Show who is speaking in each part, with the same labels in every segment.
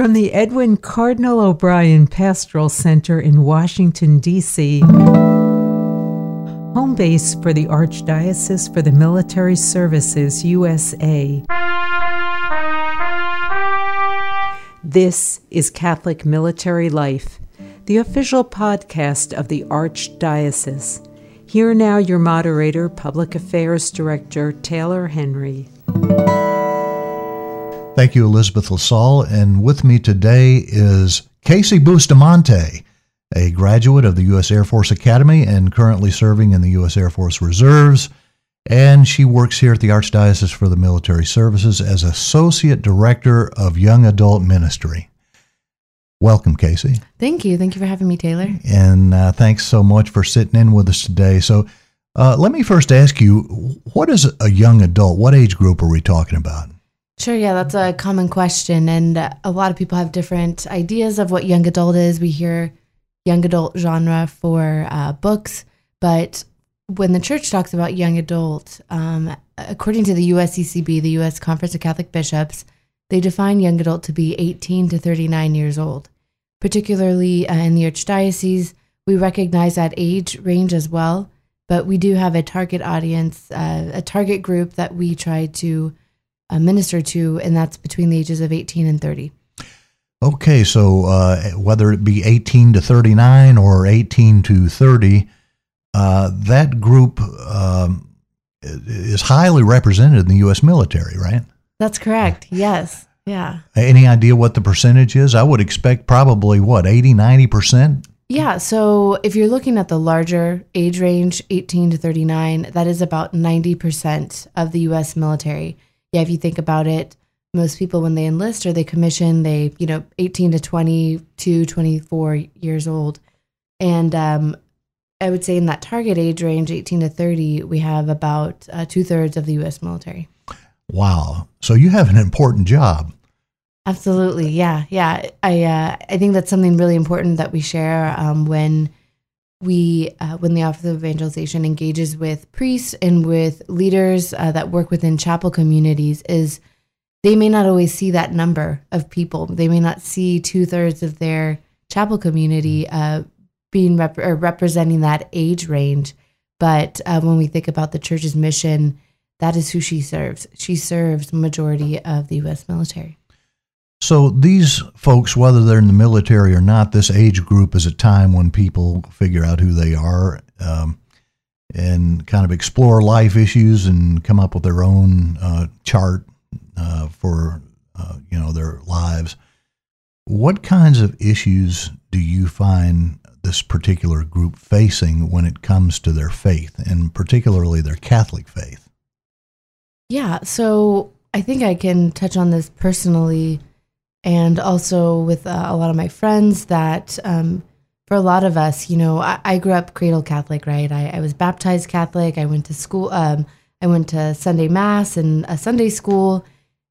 Speaker 1: From the Edwin Cardinal O'Brien Pastoral Center in Washington, D.C., home base for the Archdiocese for the Military Services, USA. This is Catholic Military Life, the official podcast of the Archdiocese. Here now, your moderator, Public Affairs Director Taylor Henry.
Speaker 2: Thank you, Elizabeth LaSalle. And with me today is Casey Bustamante, a graduate of the U.S. Air Force Academy and currently serving in the U.S. Air Force Reserves. And she works here at the Archdiocese for the Military Services as Associate Director of Young Adult Ministry. Welcome, Casey.
Speaker 3: Thank you. Thank you for having me, Taylor.
Speaker 2: And uh, thanks so much for sitting in with us today. So, uh, let me first ask you what is a young adult? What age group are we talking about?
Speaker 3: Sure, yeah, that's a common question. And a lot of people have different ideas of what young adult is. We hear young adult genre for uh, books, but when the church talks about young adult, um, according to the USCCB, the U.S. Conference of Catholic Bishops, they define young adult to be 18 to 39 years old. Particularly uh, in the Archdiocese, we recognize that age range as well, but we do have a target audience, uh, a target group that we try to uh, minister to, and that's between the ages of 18 and 30.
Speaker 2: Okay, so uh, whether it be 18 to 39 or 18 to 30, uh, that group um, is highly represented in the U.S. military, right?
Speaker 3: That's correct. Yes. Yeah.
Speaker 2: Any idea what the percentage is? I would expect probably what, 80, 90%?
Speaker 3: Yeah. So if you're looking at the larger age range, 18 to 39, that is about 90% of the U.S. military yeah, if you think about it, most people when they enlist or they commission, they, you know, 18 to 22, 24 years old. And um, I would say in that target age range, 18 to 30, we have about uh, two thirds of the U.S. military.
Speaker 2: Wow. So you have an important job.
Speaker 3: Absolutely. Yeah. Yeah. I, uh, I think that's something really important that we share um, when we, uh, when the Office of Evangelization engages with priests and with leaders uh, that work within chapel communities, is they may not always see that number of people. They may not see two thirds of their chapel community uh, being rep- or representing that age range. But uh, when we think about the church's mission, that is who she serves. She serves majority of the U.S. military.
Speaker 2: So these folks, whether they're in the military or not, this age group is a time when people figure out who they are um, and kind of explore life issues and come up with their own uh, chart uh, for uh, you know their lives. What kinds of issues do you find this particular group facing when it comes to their faith, and particularly their Catholic faith?
Speaker 3: Yeah, so I think I can touch on this personally and also with uh, a lot of my friends that um, for a lot of us, you know, I, I grew up cradle Catholic, right? I, I, was baptized Catholic. I went to school. Um, I went to Sunday Mass and a Sunday school,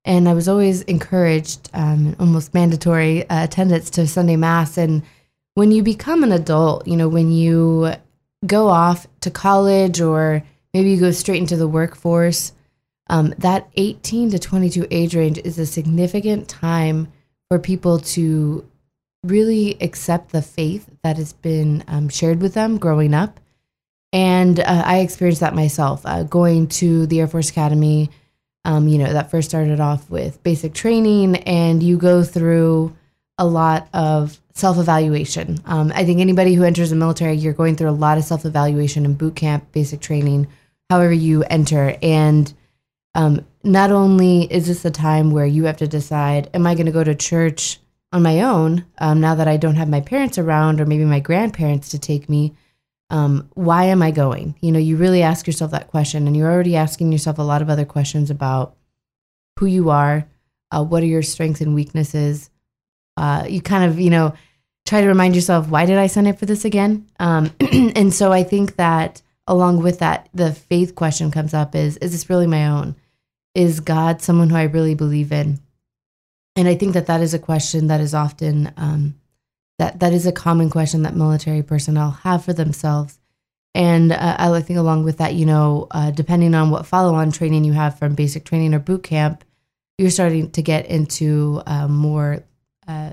Speaker 3: and I was always encouraged, um, almost mandatory uh, attendance to Sunday Mass. And when you become an adult, you know, when you go off to college or maybe you go straight into the workforce, um, that 18 to 22 age range is a significant time for people to really accept the faith that has been um, shared with them growing up. And uh, I experienced that myself uh, going to the Air Force Academy. Um, you know, that first started off with basic training, and you go through a lot of self evaluation. Um, I think anybody who enters the military, you're going through a lot of self evaluation and boot camp, basic training, however you enter. And um, not only is this a time where you have to decide, am I going to go to church on my own um, now that I don't have my parents around or maybe my grandparents to take me? Um, why am I going? You know, you really ask yourself that question, and you're already asking yourself a lot of other questions about who you are, uh, what are your strengths and weaknesses. Uh, you kind of, you know, try to remind yourself, why did I sign up for this again? Um, and so I think that along with that, the faith question comes up: is is this really my own? is God someone who I really believe in? And I think that that is a question that is often um, that that is a common question that military personnel have for themselves. And uh, I think along with that, you know, uh, depending on what follow-on training you have from basic training or boot camp, you're starting to get into uh, more uh,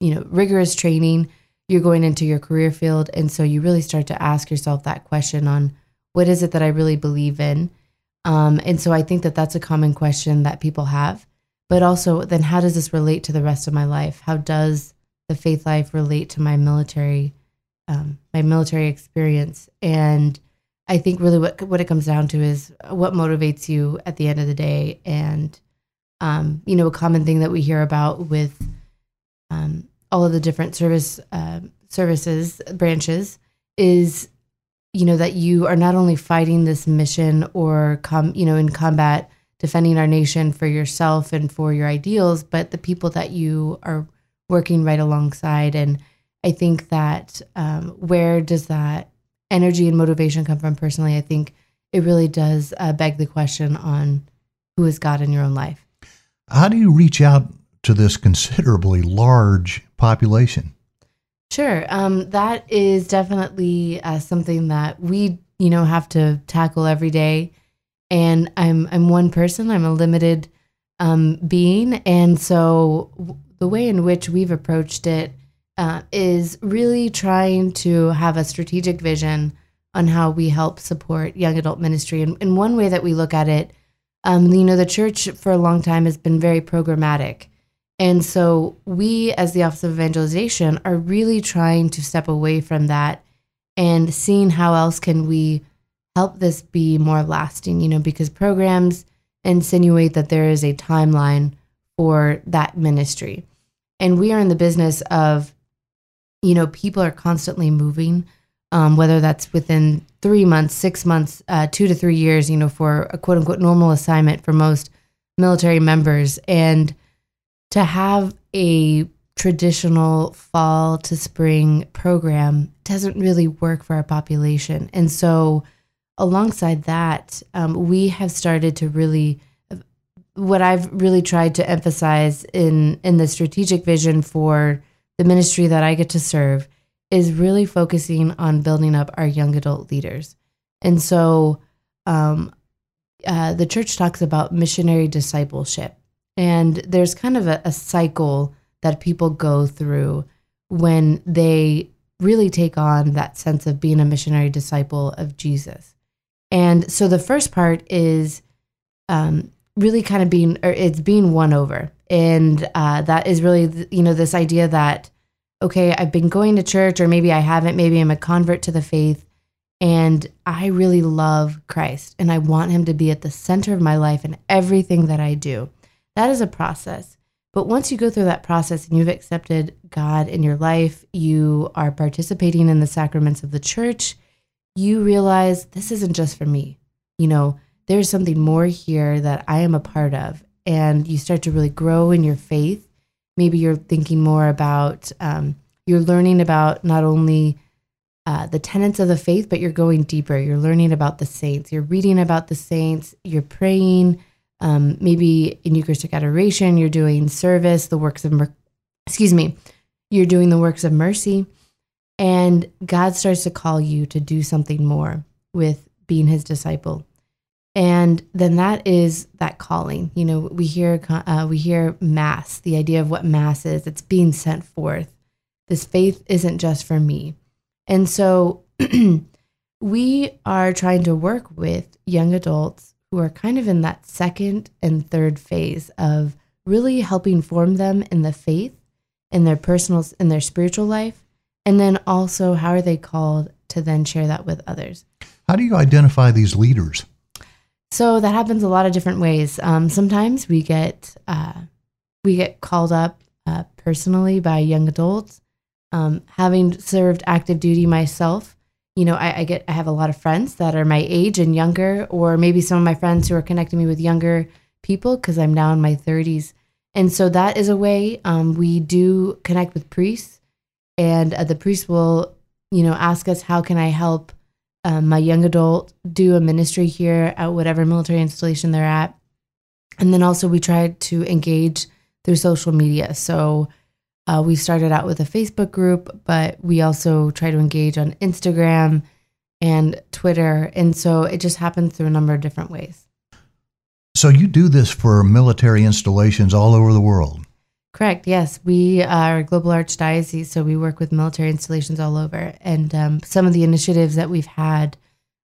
Speaker 3: you know, rigorous training. You're going into your career field, and so you really start to ask yourself that question on what is it that I really believe in. Um, and so I think that that's a common question that people have. But also, then how does this relate to the rest of my life? How does the faith life relate to my military, um, my military experience? And I think really what what it comes down to is what motivates you at the end of the day. And um, you know, a common thing that we hear about with um, all of the different service uh, services branches is you know that you are not only fighting this mission or come you know in combat defending our nation for yourself and for your ideals but the people that you are working right alongside. And i think that um, where does that energy and motivation come from personally? I think it really does uh, beg the question on who is god in your own life.
Speaker 2: How do you reach out to this considerably large population?
Speaker 3: Sure. Um, that is definitely uh, something that we, you know, have to tackle every day. And I'm I'm one person. I'm a limited um, being, and so w- the way in which we've approached it uh, is really trying to have a strategic vision on how we help support young adult ministry. And, and one way that we look at it, um, you know, the church for a long time has been very programmatic. And so we, as the Office of Evangelization, are really trying to step away from that and seeing how else can we help this be more lasting, you know, because programs insinuate that there is a timeline for that ministry. And we are in the business of, you know, people are constantly moving, um, whether that's within three months, six months, uh, two to three years, you know, for a quote unquote normal assignment for most military members. And to have a traditional fall to spring program doesn't really work for our population. And so, alongside that, um, we have started to really what I've really tried to emphasize in in the strategic vision for the ministry that I get to serve is really focusing on building up our young adult leaders. And so um, uh, the church talks about missionary discipleship. And there's kind of a, a cycle that people go through when they really take on that sense of being a missionary disciple of Jesus. And so the first part is um, really kind of being, or it's being won over. And uh, that is really, you know, this idea that, okay, I've been going to church, or maybe I haven't, maybe I'm a convert to the faith, and I really love Christ and I want him to be at the center of my life and everything that I do. That is a process. But once you go through that process and you've accepted God in your life, you are participating in the sacraments of the church, you realize this isn't just for me. You know, there's something more here that I am a part of. And you start to really grow in your faith. Maybe you're thinking more about, um, you're learning about not only uh, the tenets of the faith, but you're going deeper. You're learning about the saints. You're reading about the saints. You're praying. Um, maybe in Eucharistic adoration, you're doing service, the works of, mer- excuse me, you're doing the works of mercy. And God starts to call you to do something more with being his disciple. And then that is that calling. You know, we hear uh, we hear mass, the idea of what mass is. It's being sent forth. This faith isn't just for me. And so we are trying to work with young adults who are kind of in that second and third phase of really helping form them in the faith, in their personal, in their spiritual life, and then also how are they called to then share that with others.
Speaker 2: How do you identify these leaders?
Speaker 3: So that happens a lot of different ways. Um, sometimes we get uh, we get called up uh, personally by young adults. Um, having served active duty myself, you know, I, I, get I have a lot of friends that are my age and younger, or maybe some of my friends who are connecting me with younger people because I'm now in my 30s. And so that is a way um, we do connect with priests, and uh, the priest will, you know, ask us how can I help um, my young adult do a ministry here at whatever military installation they're at, and then also we try to engage through social media. So uh, we started out with a Facebook group, but we also try to engage on Instagram and Twitter. And so it just happens through a number of different ways.
Speaker 2: So you do this for military installations all over the world?
Speaker 3: Correct. Yes, we are a global archdiocese, so we work with military installations all over. And um, some of the initiatives that we've had,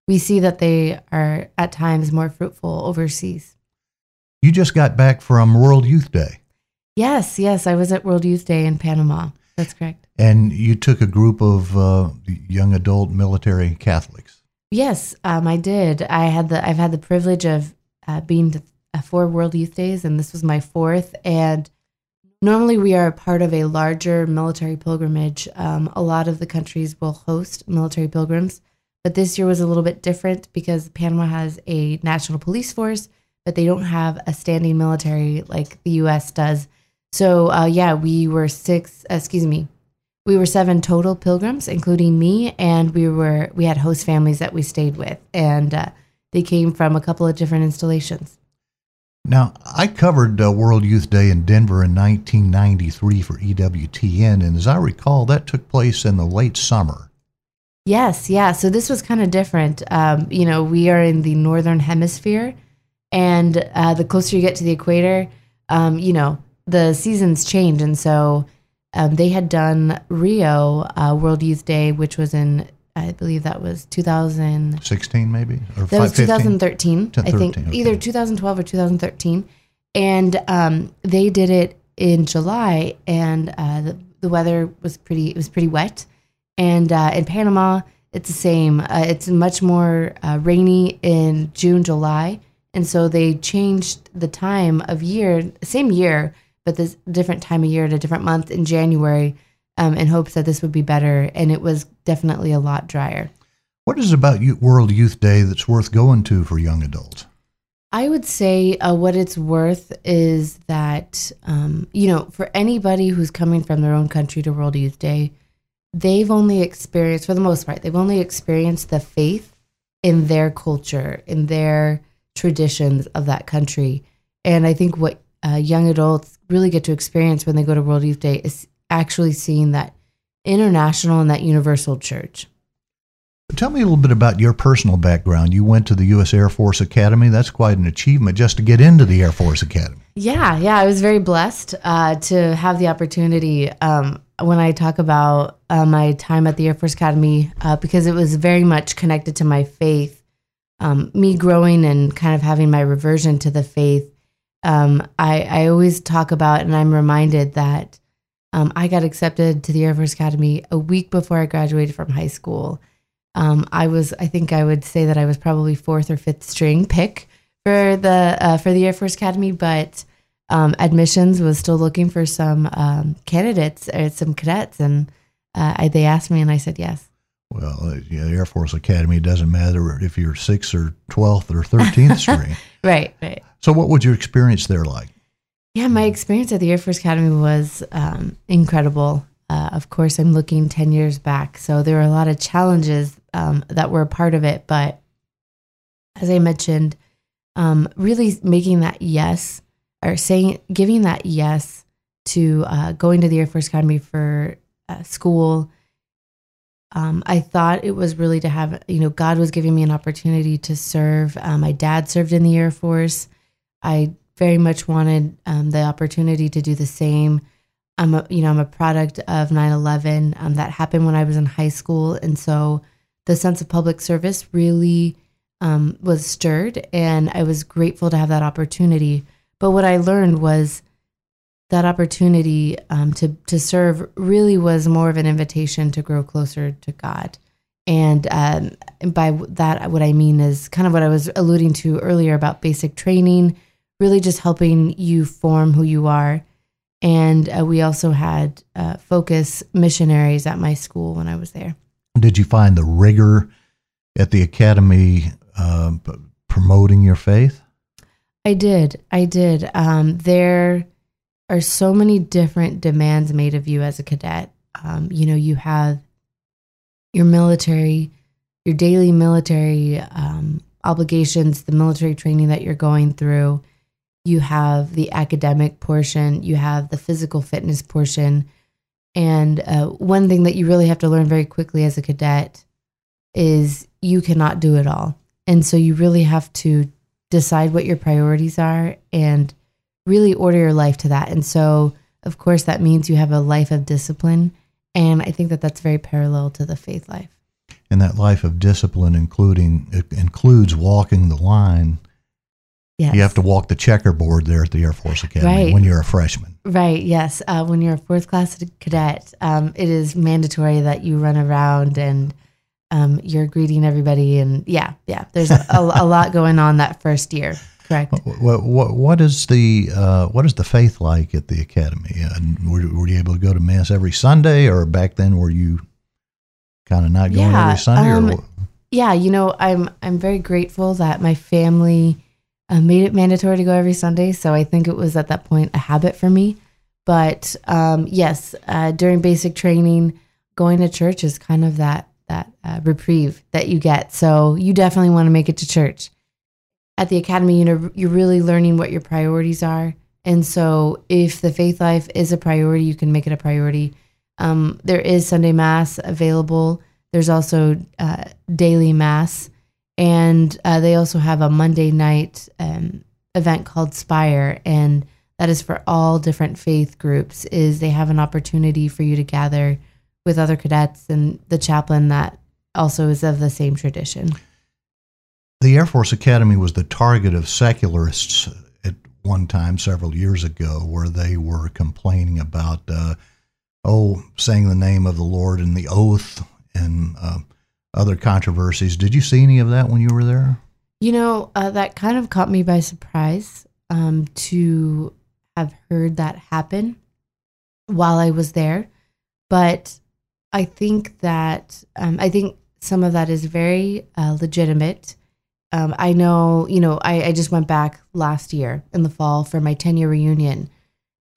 Speaker 3: we see that they are at times more fruitful overseas.
Speaker 2: You just got back from World Youth Day.
Speaker 3: Yes, yes, I was at World Youth Day in Panama. That's correct.
Speaker 2: And you took a group of uh, young adult military Catholics.
Speaker 3: Yes, um, I did. I had the I've had the privilege of uh, being to uh, four World Youth Days, and this was my fourth. And Normally, we are a part of a larger military pilgrimage. Um, a lot of the countries will host military pilgrims, but this year was a little bit different because Panama has a national police force, but they don't have a standing military like the U.S. does. So, uh, yeah, we were six. Uh, excuse me, we were seven total pilgrims, including me, and we were we had host families that we stayed with, and uh, they came from a couple of different installations.
Speaker 2: Now, I covered uh, World Youth Day in Denver in 1993 for EWTN, and as I recall, that took place in the late summer.
Speaker 3: Yes, yeah. So this was kind of different. Um, you know, we are in the northern hemisphere, and uh, the closer you get to the equator, um, you know, the seasons change. And so um, they had done Rio uh, World Youth Day, which was in I believe that was 2016,
Speaker 2: maybe,
Speaker 3: or that was 2013. I think okay. either 2012 or 2013, and um, they did it in July, and uh, the, the, weather was pretty. It was pretty wet, and uh, in Panama, it's the same. Uh, it's much more uh, rainy in June, July, and so they changed the time of year, same year, but this different time of year at a different month in January um, in hopes that this would be better. And it was definitely a lot drier.
Speaker 2: What is about World Youth Day that's worth going to for young adults?
Speaker 3: I would say uh, what it's worth is that, um, you know, for anybody who's coming from their own country to World Youth Day, they've only experienced, for the most part, they've only experienced the faith in their culture, in their traditions of that country. And I think what uh, young adults really get to experience when they go to World Youth Day is actually seeing that international and that universal church.
Speaker 2: Tell me a little bit about your personal background. You went to the U.S. Air Force Academy. That's quite an achievement just to get into the Air Force Academy.
Speaker 3: Yeah, yeah. I was very blessed uh, to have the opportunity. Um, when I talk about uh, my time at the Air Force Academy, uh, because it was very much connected to my faith, um, me growing and kind of having my reversion to the faith. Um, I, I always talk about, and I'm reminded that um, I got accepted to the Air Force Academy a week before I graduated from high school. Um, I was, I think, I would say that I was probably fourth or fifth string pick for the uh, for the Air Force Academy, but um, admissions was still looking for some um, candidates or some cadets, and uh, I, they asked me, and I said yes.
Speaker 2: Well, uh, yeah, the Air Force Academy doesn't matter if you're sixth or twelfth or thirteenth string.
Speaker 3: right, right.
Speaker 2: So, what was your experience there like?
Speaker 3: Yeah, my experience at the Air Force Academy was um, incredible. Uh, of course, I'm looking 10 years back. So there were a lot of challenges um, that were a part of it. But as I mentioned, um, really making that yes or saying, giving that yes to uh, going to the Air Force Academy for uh, school. Um, I thought it was really to have, you know, God was giving me an opportunity to serve. Uh, my dad served in the Air Force. I very much wanted um, the opportunity to do the same. I'm a, you know, I'm a product of 9/11 um, that happened when I was in high school, and so the sense of public service really um, was stirred, and I was grateful to have that opportunity. But what I learned was that opportunity um, to to serve really was more of an invitation to grow closer to God. And um, by that, what I mean is kind of what I was alluding to earlier about basic training really just helping you form who you are. And uh, we also had uh, focus missionaries at my school when I was there.
Speaker 2: Did you find the rigor at the academy uh, promoting your faith?
Speaker 3: I did. I did. Um, there are so many different demands made of you as a cadet. Um, you know, you have your military, your daily military um, obligations, the military training that you're going through you have the academic portion, you have the physical fitness portion. And uh, one thing that you really have to learn very quickly as a cadet is you cannot do it all. And so you really have to decide what your priorities are and really order your life to that. And so of course, that means you have a life of discipline. And I think that that's very parallel to the faith life.
Speaker 2: And that life of discipline, including it includes walking the line.
Speaker 3: Yes.
Speaker 2: You have to walk the checkerboard there at the Air Force Academy
Speaker 3: Right.
Speaker 2: when you're a freshman.
Speaker 3: Right. Yes. Uh, when you're a fourth class cadet, um, it is mandatory that you run around and um, you're greeting everybody. And yeah, yeah, there's a, a, a lot going on that first year. Correct.
Speaker 2: What, what, what is the uh, what is the faith like at the academy? And were, were you able to go to mass every Sunday, or back then were you kind of not going
Speaker 3: Yeah,
Speaker 2: every Sunday?
Speaker 3: um,
Speaker 2: or?
Speaker 3: Yeah, you know, I'm I'm very grateful that my family uh, made it mandatory to go every Sunday. So I think it was at that point a habit for me. But um, yes, uh, during basic training, going to church is kind of that that uh, reprieve that you get. So you definitely want to make it to church. At the academy, you know, you're really learning what your priorities are. And so if the faith life is a priority, you can make it a priority. Um, there is Sunday Mass available. There's also uh, daily Mass. And uh, they also have a Monday night um, event called Spire. And that is for all different faith groups is they have an opportunity for you to gather with other cadets and the chaplain that also is of the same tradition.
Speaker 2: The Air Force Academy was the target of secularists at one time several years ago, where they were complaining about, uh, oh, saying the name of the Lord and the oath and uh, other controversies. Did you see any of that when you were there?
Speaker 3: You know, uh, that kind of caught me by surprise um, to have heard that happen while I was there. But I think that, um, I think some of that is very uh, legitimate. Um, I know, you know, I, I just went back last year in the fall for my 10 year reunion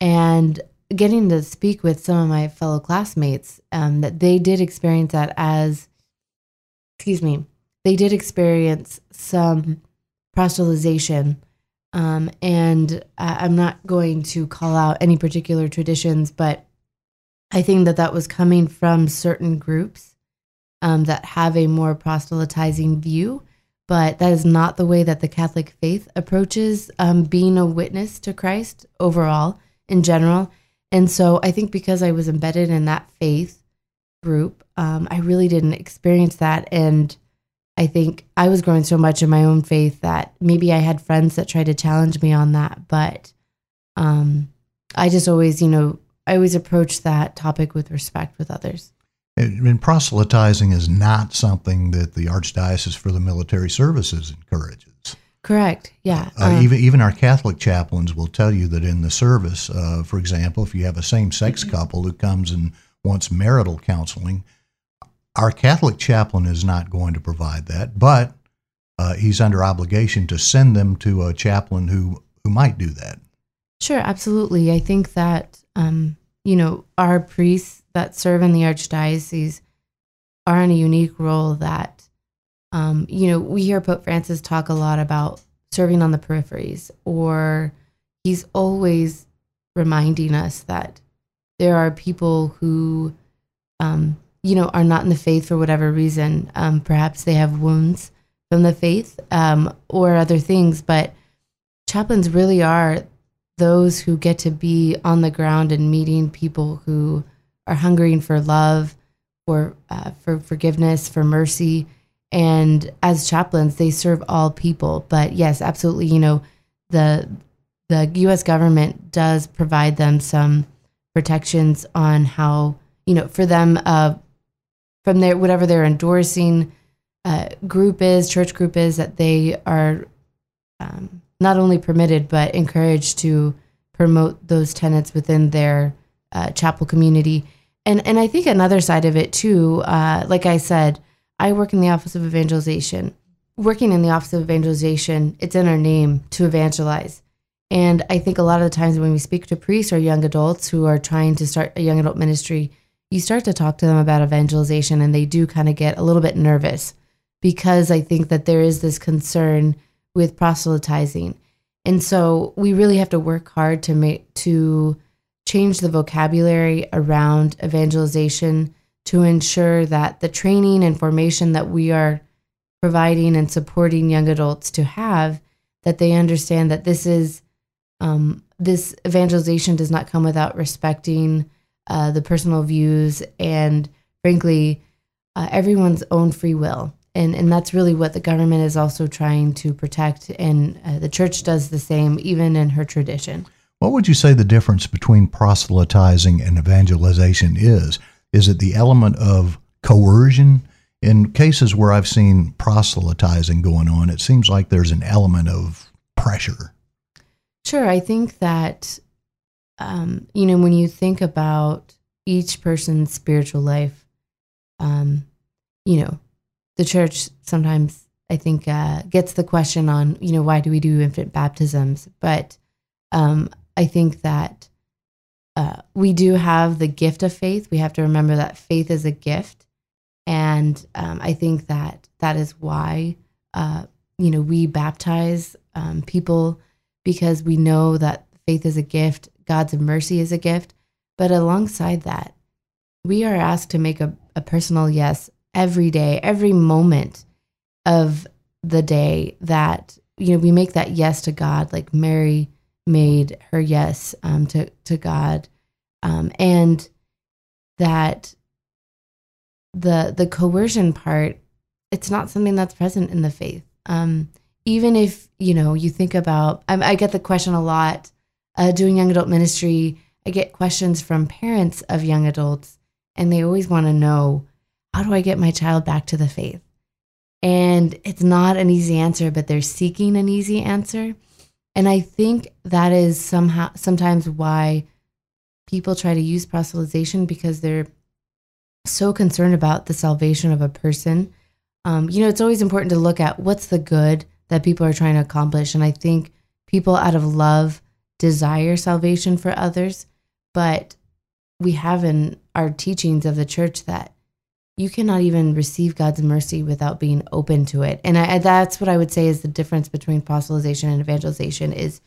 Speaker 3: and getting to speak with some of my fellow classmates um, that they did experience that as, excuse me, they did experience some proselytization. Um, and I, I'm not going to call out any particular traditions, but I think that that was coming from certain groups um, that have a more proselytizing view. But that is not the way that the Catholic faith approaches um, being a witness to Christ overall, in general. And so I think because I was embedded in that faith group, um, I really didn't experience that. And I think I was growing so much in my own faith that maybe I had friends that tried to challenge me on that. But um, I just always, you know, I always approach that topic with respect with others.
Speaker 2: And proselytizing is not something that the Archdiocese for the Military Services encourages.
Speaker 3: Correct. Yeah.
Speaker 2: Uh,
Speaker 3: Um,
Speaker 2: even even our Catholic chaplains will tell you that in the service, uh, for example, if you have a same-sex couple who comes and wants marital counseling, our Catholic chaplain is not going to provide that, but uh, he's under obligation to send them to a chaplain who who might do that.
Speaker 3: Sure, absolutely. I think that um, you know our priests that serve in the archdiocese are in a unique role. That um, you know we hear Pope Francis talk a lot about serving on the peripheries, or he's always reminding us that there are people who um, you know are not in the faith for whatever reason. Um, perhaps they have wounds from the faith um, or other things, but chaplains really are those who get to be on the ground and meeting people who are hungering for love, for uh, for forgiveness, for mercy. And as chaplains, they serve all people. But yes, absolutely, you know, the the U.S. government does provide them some protections on how you know for them uh, from their whatever their endorsing uh, group is, church group is that they are um, not only permitted but encouraged to promote those tenets within their uh, chapel community. And and I think another side of it too, uh, like I said, I work in the office of evangelization. Working in the office of evangelization, it's in our name to evangelize. And I think a lot of the times when we speak to priests or young adults who are trying to start a young adult ministry, you start to talk to them about evangelization and they do kind of get a little bit nervous because I think that there is this concern with proselytizing. And so we really have to work hard to make to change the vocabulary around evangelization to ensure that the training and formation that we are providing and supporting young adults to have that they understand that this is Um, this evangelization does not come without respecting uh, the personal views and, frankly, uh, everyone's own free will. And, and that's really what the government is also trying to protect. And uh, the church does the same, even in her tradition.
Speaker 2: What would you say the difference between proselytizing and evangelization is? Is it the element of coercion? In cases where I've seen proselytizing going on, it seems like there's an element of pressure.
Speaker 3: Sure. I think that, um, you know, when you think about each person's spiritual life, um, you know, the church sometimes, I think, uh, gets the question on, you know, why do we do infant baptisms? But um, I think that uh, we do have the gift of faith. We have to remember that faith is a gift, and um, I think that that is why uh, you know we baptize um, people because we know that faith is a gift, God's mercy is a gift. But alongside that, we are asked to make a, a personal yes every day, every moment of the day that you know we make that yes to God, like Mary made her yes um, to to God, um, and that the the coercion part, it's not something that's present in the faith. Um, even if you know you think about, I, I get the question a lot uh, doing young adult ministry. I get questions from parents of young adults, and they always want to know how do I get my child back to the faith. And it's not an easy answer, but they're seeking an easy answer. And I think that is somehow sometimes why people try to use proselytization because they're so concerned about the salvation of a person. Um, you know, it's always important to look at what's the good that people are trying to accomplish. And I think people out of love desire salvation for others, but we have in our teachings of the church that you cannot even receive God's mercy without being open to it. And I, that's what I would say is the difference between proselytization and evangelization is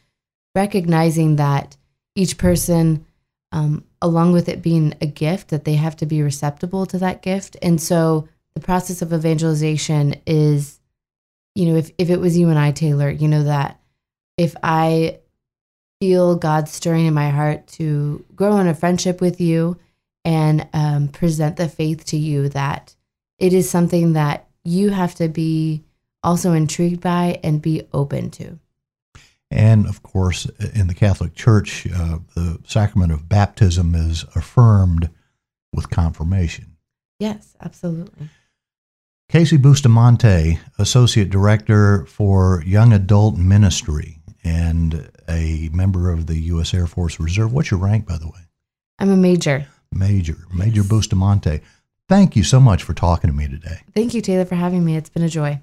Speaker 3: recognizing that each person, um, along with it being a gift, that they have to be receptible to that gift. And so the process of evangelization is, you know, if, if it was you and I, Taylor, you know, that if I feel God stirring in my heart to grow in a friendship with you, and um, present the faith to you that it is something that you have to be also intrigued by and be open to.
Speaker 2: And of course, in the Catholic Church, uh, the sacrament of baptism is affirmed with confirmation.
Speaker 3: Yes, absolutely.
Speaker 2: Casey Bustamante, Associate Director for Young Adult Ministry and a member of the U.S. Air Force Reserve. What's your rank, by the way?
Speaker 3: I'm a major.
Speaker 2: Major, Major yes. Bustamante. Thank you so much for talking to me today.
Speaker 3: Thank you, Taylor, for having me. It's been a joy.